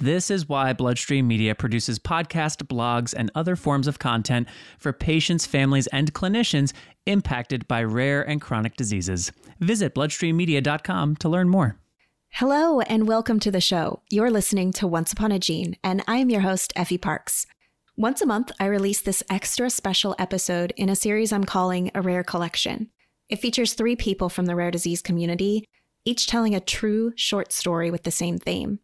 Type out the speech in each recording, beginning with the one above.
This is why Bloodstream Media produces podcasts, blogs, and other forms of content for patients, families, and clinicians impacted by rare and chronic diseases. Visit bloodstreammedia.com to learn more. Hello, and welcome to the show. You're listening to Once Upon a Gene, and I am your host, Effie Parks. Once a month, I release this extra special episode in a series I'm calling A Rare Collection. It features three people from the rare disease community, each telling a true short story with the same theme.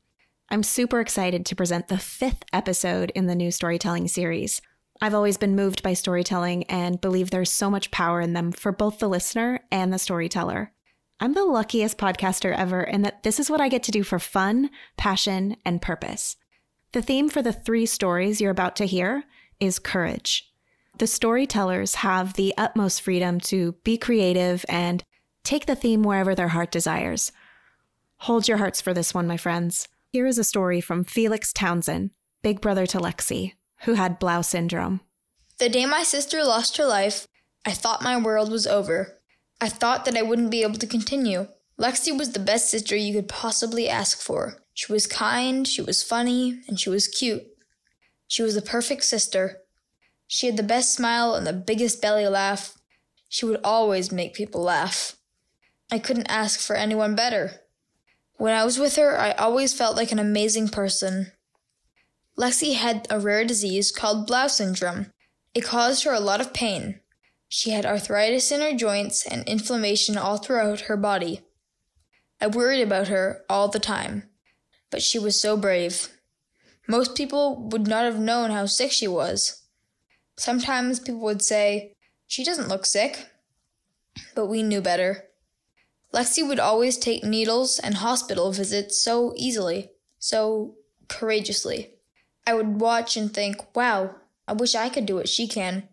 I'm super excited to present the fifth episode in the new storytelling series. I've always been moved by storytelling and believe there's so much power in them for both the listener and the storyteller. I'm the luckiest podcaster ever in that this is what I get to do for fun, passion, and purpose. The theme for the three stories you're about to hear is courage. The storytellers have the utmost freedom to be creative and take the theme wherever their heart desires. Hold your hearts for this one, my friends. Here is a story from Felix Townsend, big brother to Lexi, who had Blau syndrome. The day my sister lost her life, I thought my world was over. I thought that I wouldn't be able to continue. Lexi was the best sister you could possibly ask for. She was kind, she was funny, and she was cute. She was the perfect sister. She had the best smile and the biggest belly laugh. She would always make people laugh. I couldn't ask for anyone better. When I was with her, I always felt like an amazing person. Lexi had a rare disease called Blau syndrome. It caused her a lot of pain. She had arthritis in her joints and inflammation all throughout her body. I worried about her all the time, but she was so brave. Most people would not have known how sick she was. Sometimes people would say, She doesn't look sick. But we knew better. Lexi would always take needles and hospital visits so easily, so courageously. I would watch and think, wow, I wish I could do what she can.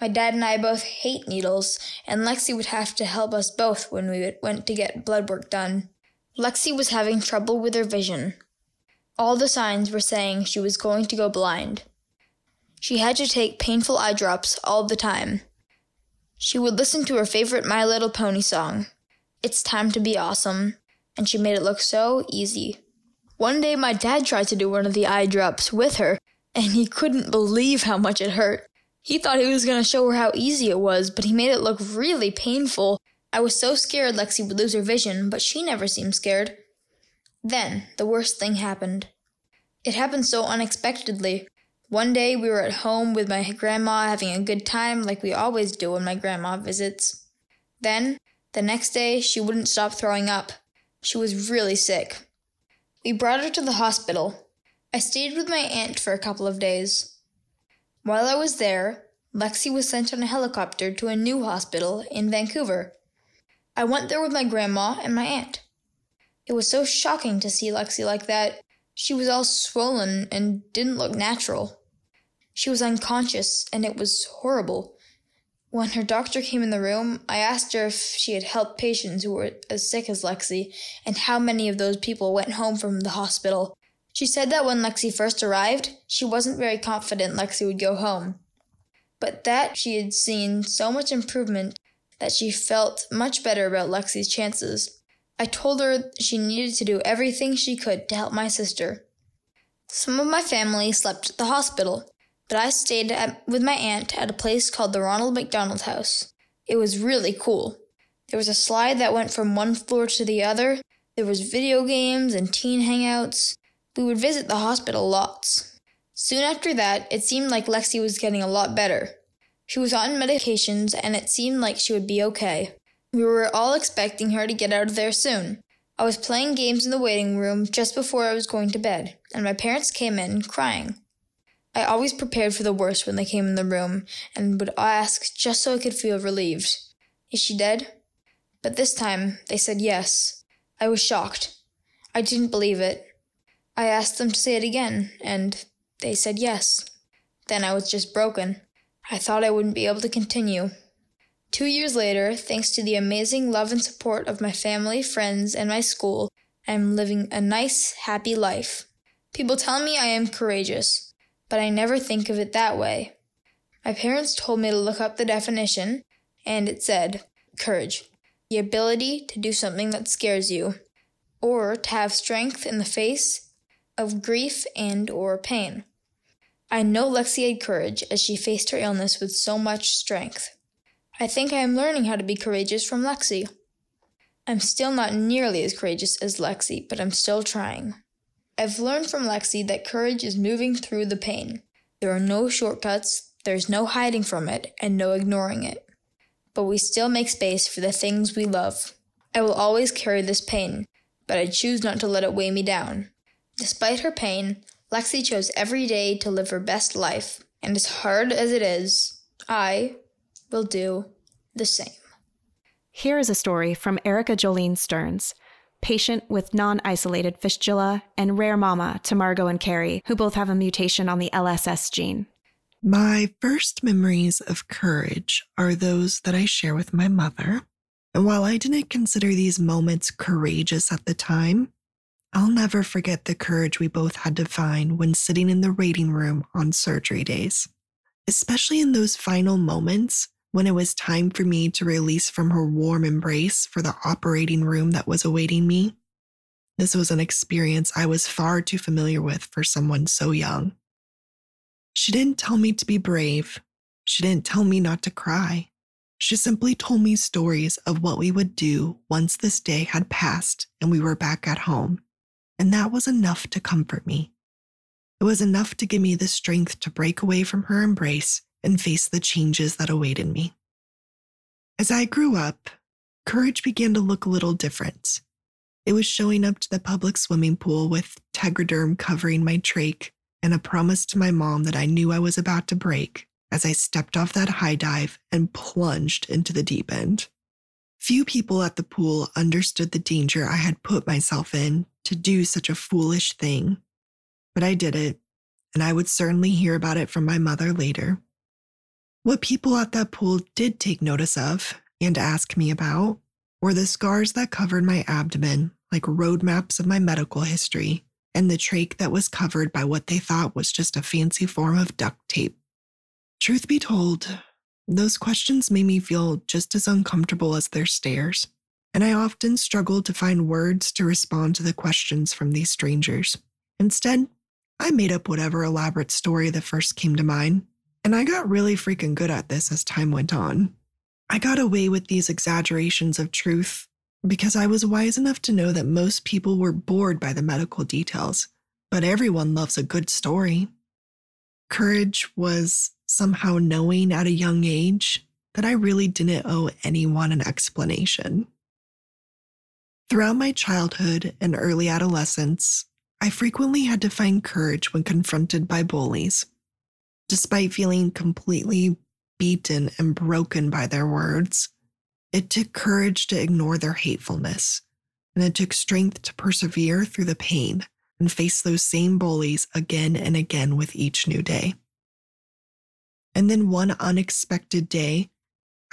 My dad and I both hate needles, and Lexi would have to help us both when we went to get blood work done. Lexi was having trouble with her vision. All the signs were saying she was going to go blind. She had to take painful eye drops all the time. She would listen to her favorite My Little Pony song. It's time to be awesome. And she made it look so easy. One day my dad tried to do one of the eye drops with her, and he couldn't believe how much it hurt. He thought he was going to show her how easy it was, but he made it look really painful. I was so scared Lexi would lose her vision, but she never seemed scared. Then, the worst thing happened. It happened so unexpectedly. One day we were at home with my grandma having a good time like we always do when my grandma visits. Then, the next day, she wouldn't stop throwing up. She was really sick. We brought her to the hospital. I stayed with my aunt for a couple of days. While I was there, Lexi was sent on a helicopter to a new hospital in Vancouver. I went there with my grandma and my aunt. It was so shocking to see Lexi like that. She was all swollen and didn't look natural. She was unconscious, and it was horrible. When her doctor came in the room, I asked her if she had helped patients who were as sick as Lexi and how many of those people went home from the hospital. She said that when Lexi first arrived, she wasn't very confident Lexi would go home, but that she had seen so much improvement that she felt much better about Lexi's chances. I told her she needed to do everything she could to help my sister. Some of my family slept at the hospital, but I stayed at, with my aunt at a place called the Ronald McDonald House. It was really cool. There was a slide that went from one floor to the other. There was video games and teen hangouts. We would visit the hospital lots. Soon after that, it seemed like Lexi was getting a lot better. She was on medications and it seemed like she would be okay. We were all expecting her to get out of there soon. I was playing games in the waiting room just before I was going to bed, and my parents came in crying. I always prepared for the worst when they came in the room and would ask just so I could feel relieved. Is she dead? But this time they said yes. I was shocked. I didn't believe it. I asked them to say it again, and they said yes. Then I was just broken. I thought I wouldn't be able to continue. Two years later, thanks to the amazing love and support of my family, friends, and my school, I am living a nice, happy life. People tell me I am courageous, but I never think of it that way. My parents told me to look up the definition, and it said courage, the ability to do something that scares you, or to have strength in the face of grief and or pain. I know Lexi had courage as she faced her illness with so much strength. I think I am learning how to be courageous from Lexi. I'm still not nearly as courageous as Lexi, but I'm still trying. I've learned from Lexi that courage is moving through the pain. There are no shortcuts, there's no hiding from it, and no ignoring it. But we still make space for the things we love. I will always carry this pain, but I choose not to let it weigh me down. Despite her pain, Lexi chose every day to live her best life, and as hard as it is, I will do the same. Here is a story from Erica Jolene Stearns, patient with non isolated fistula and rare mama to Margot and Carrie, who both have a mutation on the LSS gene. My first memories of courage are those that I share with my mother. And while I didn't consider these moments courageous at the time, I'll never forget the courage we both had to find when sitting in the waiting room on surgery days, especially in those final moments when it was time for me to release from her warm embrace for the operating room that was awaiting me. This was an experience I was far too familiar with for someone so young. She didn't tell me to be brave. She didn't tell me not to cry. She simply told me stories of what we would do once this day had passed and we were back at home. And that was enough to comfort me. It was enough to give me the strength to break away from her embrace and face the changes that awaited me. As I grew up, courage began to look a little different. It was showing up to the public swimming pool with Tegaderm covering my trach and a promise to my mom that I knew I was about to break as I stepped off that high dive and plunged into the deep end. Few people at the pool understood the danger I had put myself in to do such a foolish thing, but I did it, and I would certainly hear about it from my mother later. What people at that pool did take notice of and ask me about were the scars that covered my abdomen, like road maps of my medical history, and the trach that was covered by what they thought was just a fancy form of duct tape. Truth be told, those questions made me feel just as uncomfortable as their stares, and I often struggled to find words to respond to the questions from these strangers. Instead, I made up whatever elaborate story that first came to mind and I got really freaking good at this as time went on. I got away with these exaggerations of truth because I was wise enough to know that most people were bored by the medical details, but everyone loves a good story. Courage was somehow knowing at a young age that I really didn't owe anyone an explanation. Throughout my childhood and early adolescence, I frequently had to find courage when confronted by bullies. Despite feeling completely beaten and broken by their words, it took courage to ignore their hatefulness, and it took strength to persevere through the pain and face those same bullies again and again with each new day. And then one unexpected day,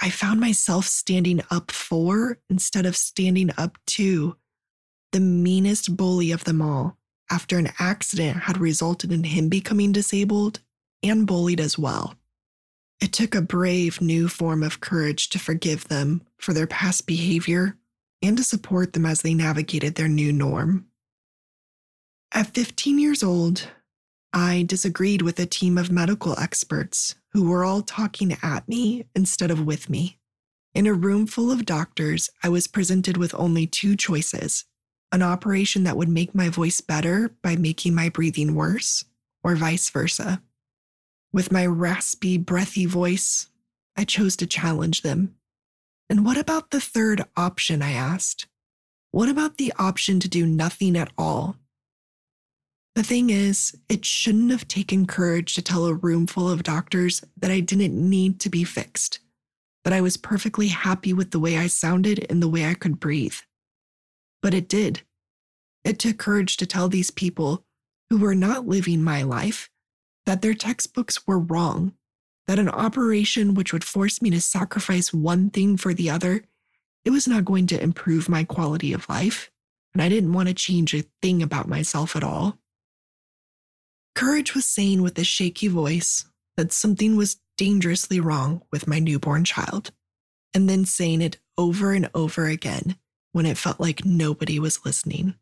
I found myself standing up for instead of standing up to the meanest bully of them all after an accident had resulted in him becoming disabled and bullied as well. It took a brave new form of courage to forgive them for their past behavior and to support them as they navigated their new norm. At 15 years old, I disagreed with a team of medical experts who were all talking at me instead of with me. In a room full of doctors, I was presented with only two choices an operation that would make my voice better by making my breathing worse, or vice versa. With my raspy, breathy voice, I chose to challenge them. And what about the third option? I asked. What about the option to do nothing at all? The thing is, it shouldn't have taken courage to tell a room full of doctors that I didn't need to be fixed, that I was perfectly happy with the way I sounded and the way I could breathe. But it did. It took courage to tell these people who were not living my life that their textbooks were wrong, that an operation which would force me to sacrifice one thing for the other, it was not going to improve my quality of life, and I didn't want to change a thing about myself at all. Courage was saying with a shaky voice that something was dangerously wrong with my newborn child, and then saying it over and over again when it felt like nobody was listening.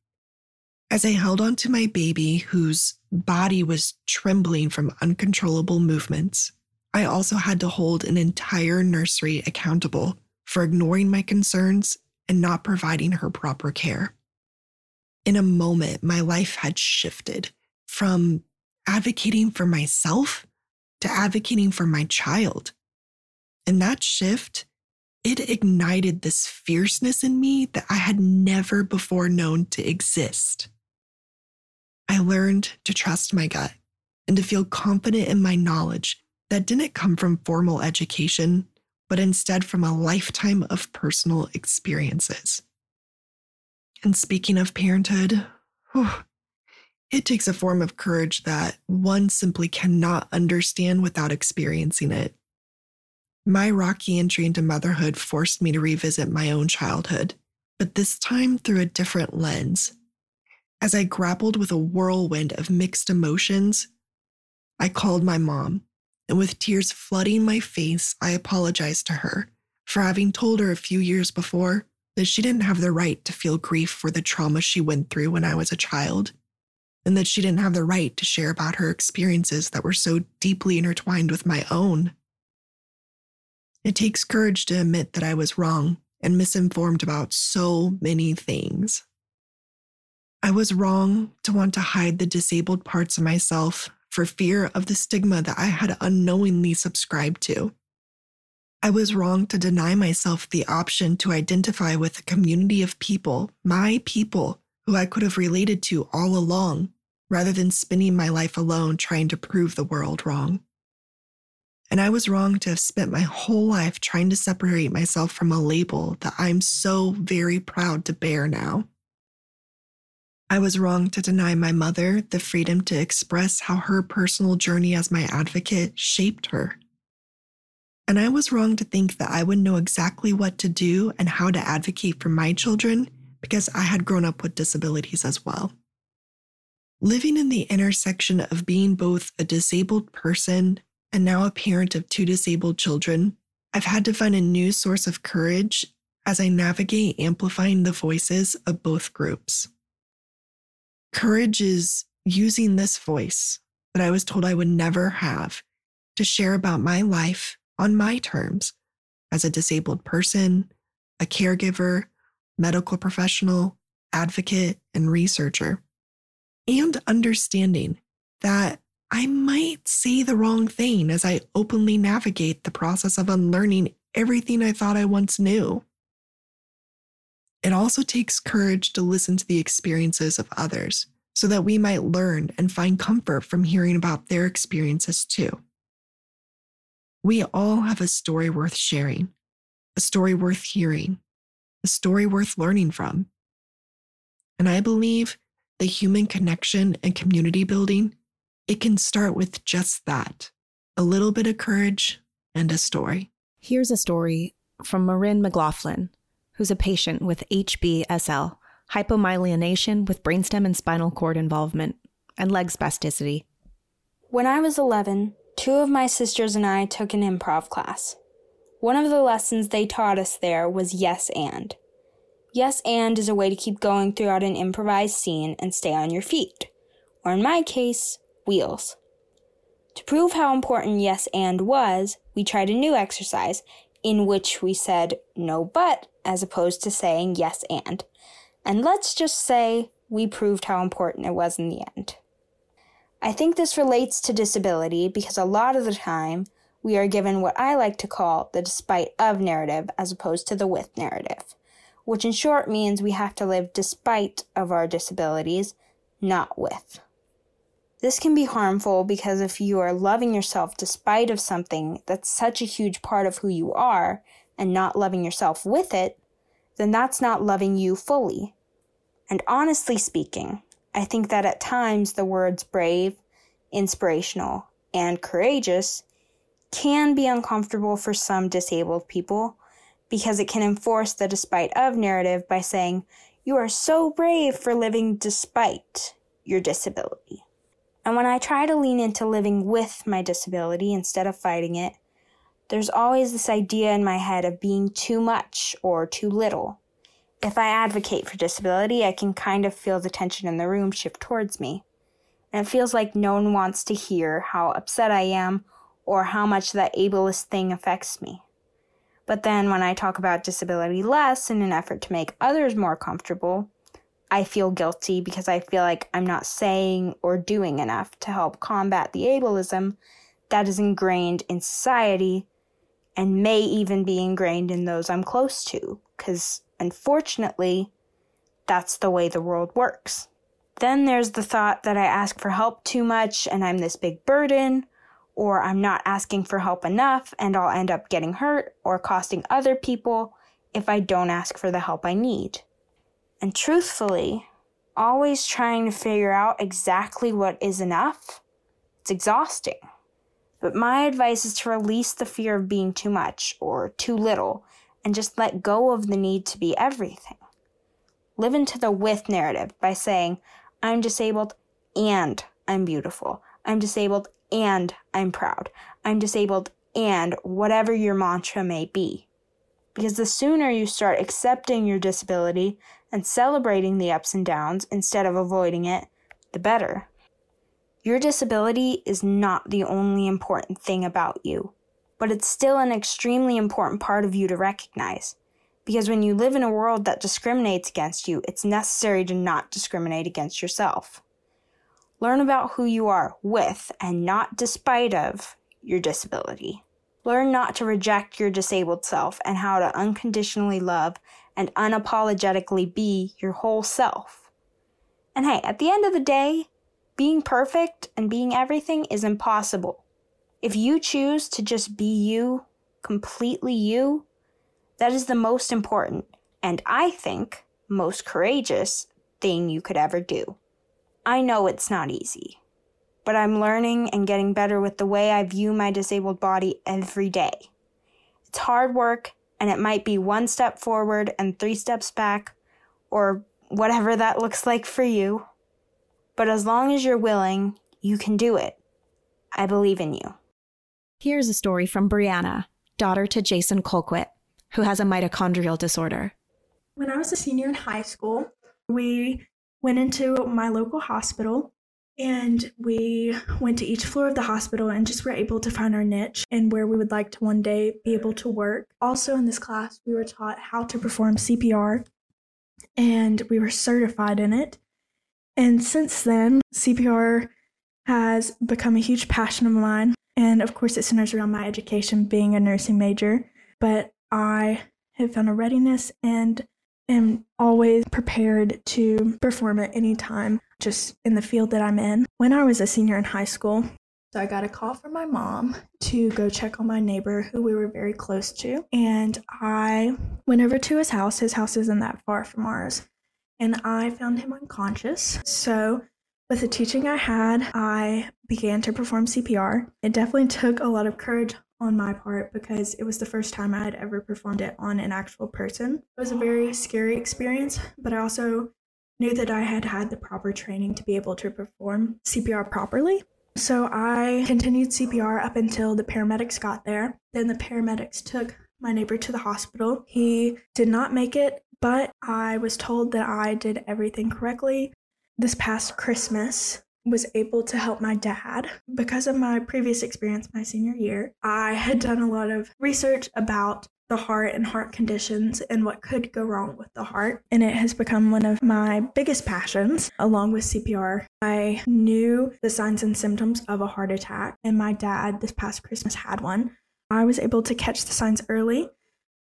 As I held onto my baby, whose body was trembling from uncontrollable movements, I also had to hold an entire nursery accountable for ignoring my concerns and not providing her proper care. In a moment, my life had shifted from advocating for myself to advocating for my child. And that shift, it ignited this fierceness in me that I had never before known to exist. I learned to trust my gut and to feel confident in my knowledge that didn't come from formal education, but instead from a lifetime of personal experiences. And speaking of parenthood, whew, it takes a form of courage that one simply cannot understand without experiencing it. My rocky entry into motherhood forced me to revisit my own childhood, but this time through a different lens as I grappled with a whirlwind of mixed emotions, I called my mom, and with tears flooding my face, I apologized to her for having told her a few years before that she didn't have the right to feel grief for the trauma she went through when I was a child, and that she didn't have the right to share about her experiences that were so deeply intertwined with my own. It takes courage to admit that I was wrong and misinformed about so many things. I was wrong to want to hide the disabled parts of myself for fear of the stigma that I had unknowingly subscribed to. I was wrong to deny myself the option to identify with a community of people, my people, who I could have related to all along, rather than spending my life alone trying to prove the world wrong. And I was wrong to have spent my whole life trying to separate myself from a label that I'm so very proud to bear now. I was wrong to deny my mother the freedom to express how her personal journey as my advocate shaped her. And I was wrong to think that I would know exactly what to do and how to advocate for my children because I had grown up with disabilities as well. Living in the intersection of being both a disabled person and now a parent of two disabled children, I've had to find a new source of courage as I navigate amplifying the voices of both groups. Courage is using this voice that I was told I would never have to share about my life on my terms as a disabled person, a caregiver, medical professional, advocate, and researcher. And understanding that I might say the wrong thing as I openly navigate the process of unlearning everything I thought I once knew. It also takes courage to listen to the experiences of others so that we might learn and find comfort from hearing about their experiences too. We all have a story worth sharing, a story worth hearing, a story worth learning from. And I believe the human connection and community building, it can start with just that a little bit of courage and a story. Here's a story from Marin McLaughlin, who's a patient with HBSL, hypomyelination with brainstem and spinal cord involvement, and leg spasticity. When I was 11, two of my sisters and I took an improv class. One of the lessons they taught us there was yes and. Yes and is a way to keep going throughout an improvised scene and stay on your feet, or in my case, wheels. To prove how important yes and was, we tried a new exercise in which we said no but as opposed to saying yes and. And let's just say we proved how important it was in the end. I think this relates to disability because a lot of the time we are given what I like to call the despite of narrative as opposed to the with narrative, which in short means we have to live despite of our disabilities, not with. This can be harmful because if you are loving yourself despite of something that's such a huge part of who you are and not loving yourself with it, then that's not loving you fully. And honestly speaking, I think that at times the words brave, inspirational, and courageous can be uncomfortable for some disabled people because it can enforce the despite of narrative by saying, You are so brave for living despite your disability. And when I try to lean into living with my disability instead of fighting it, there's always this idea in my head of being too much or too little. If I advocate for disability, I can kind of feel the tension in the room shift towards me. And it feels like no one wants to hear how upset I am or how much that ableist thing affects me. But then when I talk about disability less in an effort to make others more comfortable, I feel guilty because I feel like I'm not saying or doing enough to help combat the ableism that is ingrained in society and may even be ingrained in those I'm close to, because unfortunately, that's the way the world works. Then there's the thought that I ask for help too much and I'm this big burden, or I'm not asking for help enough and I'll end up getting hurt or costing other people if I don't ask for the help I need. And truthfully, always trying to figure out exactly what is enough, it's exhausting. But my advice is to release the fear of being too much or too little and just let go of the need to be everything. Live into the with narrative by saying, I'm disabled and I'm beautiful. I'm disabled and I'm proud. I'm disabled and whatever your mantra may be. Because the sooner you start accepting your disability and celebrating the ups and downs instead of avoiding it, the better. Your disability is not the only important thing about you, but it's still an extremely important part of you to recognize. Because when you live in a world that discriminates against you, it's necessary to not discriminate against yourself. Learn about who you are with and not despite of your disability. Learn not to reject your disabled self and how to unconditionally love and unapologetically be your whole self. And hey, at the end of the day, being perfect and being everything is impossible. If you choose to just be you, completely you, that is the most important, and I think most courageous thing you could ever do. I know it's not easy, but I'm learning and getting better with the way I view my disabled body every day. It's hard work and it might be one step forward and three steps back, or whatever that looks like for you. But as long as you're willing, you can do it. I believe in you. Here's a story from Brianna, daughter to Jason Colquitt, who has a mitochondrial disorder. When I was a senior in high school, we went into my local hospital and we went to each floor of the hospital and just were able to find our niche and where we would like to one day be able to work. Also, in this class, we were taught how to perform CPR and we were certified in it. And since then, CPR has become a huge passion of mine. And of course, it centers around my education being a nursing major. But I have found a readiness and am always prepared to perform at any time just in the field that I'm in. When I was a senior in high school, so I got a call from my mom to go check on my neighbor who we were very close to. And I went over to his house. His house isn't that far from ours. And I found him unconscious. So, with the teaching I had, I began to perform CPR. It definitely took a lot of courage on my part because it was the first time I had ever performed it on an actual person. It was a very scary experience, but I also knew that I had had the proper training to be able to perform CPR properly. So I continued CPR up until the paramedics got there. Then the paramedics took my neighbor to the hospital. He did not make it, but I was told that I did everything correctly. This past Christmas, was able to help my dad because of my previous experience my senior year. I had done a lot of research about the heart and heart conditions and what could go wrong with the heart. And it has become one of my biggest passions, along with CPR. I knew the signs and symptoms of a heart attack, and my dad this past Christmas had one. I was able to catch the signs early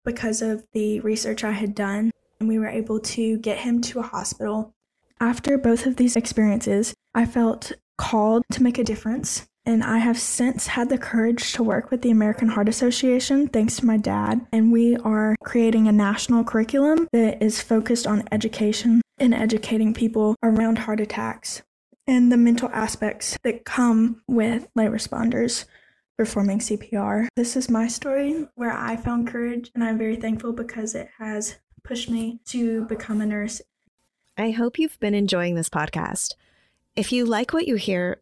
because of the research I had done, and we were able to get him to a hospital. After both of these experiences, I felt called to make a difference, and I have since had the courage to work with the American Heart Association thanks to my dad. And we are creating a national curriculum that is focused on education and educating people around heart attacks and the mental aspects that come with late responders performing CPR. This is my story where I found courage, and I'm very thankful because it has pushed me to become a nurse. I hope you've been enjoying this podcast. If you like what you hear,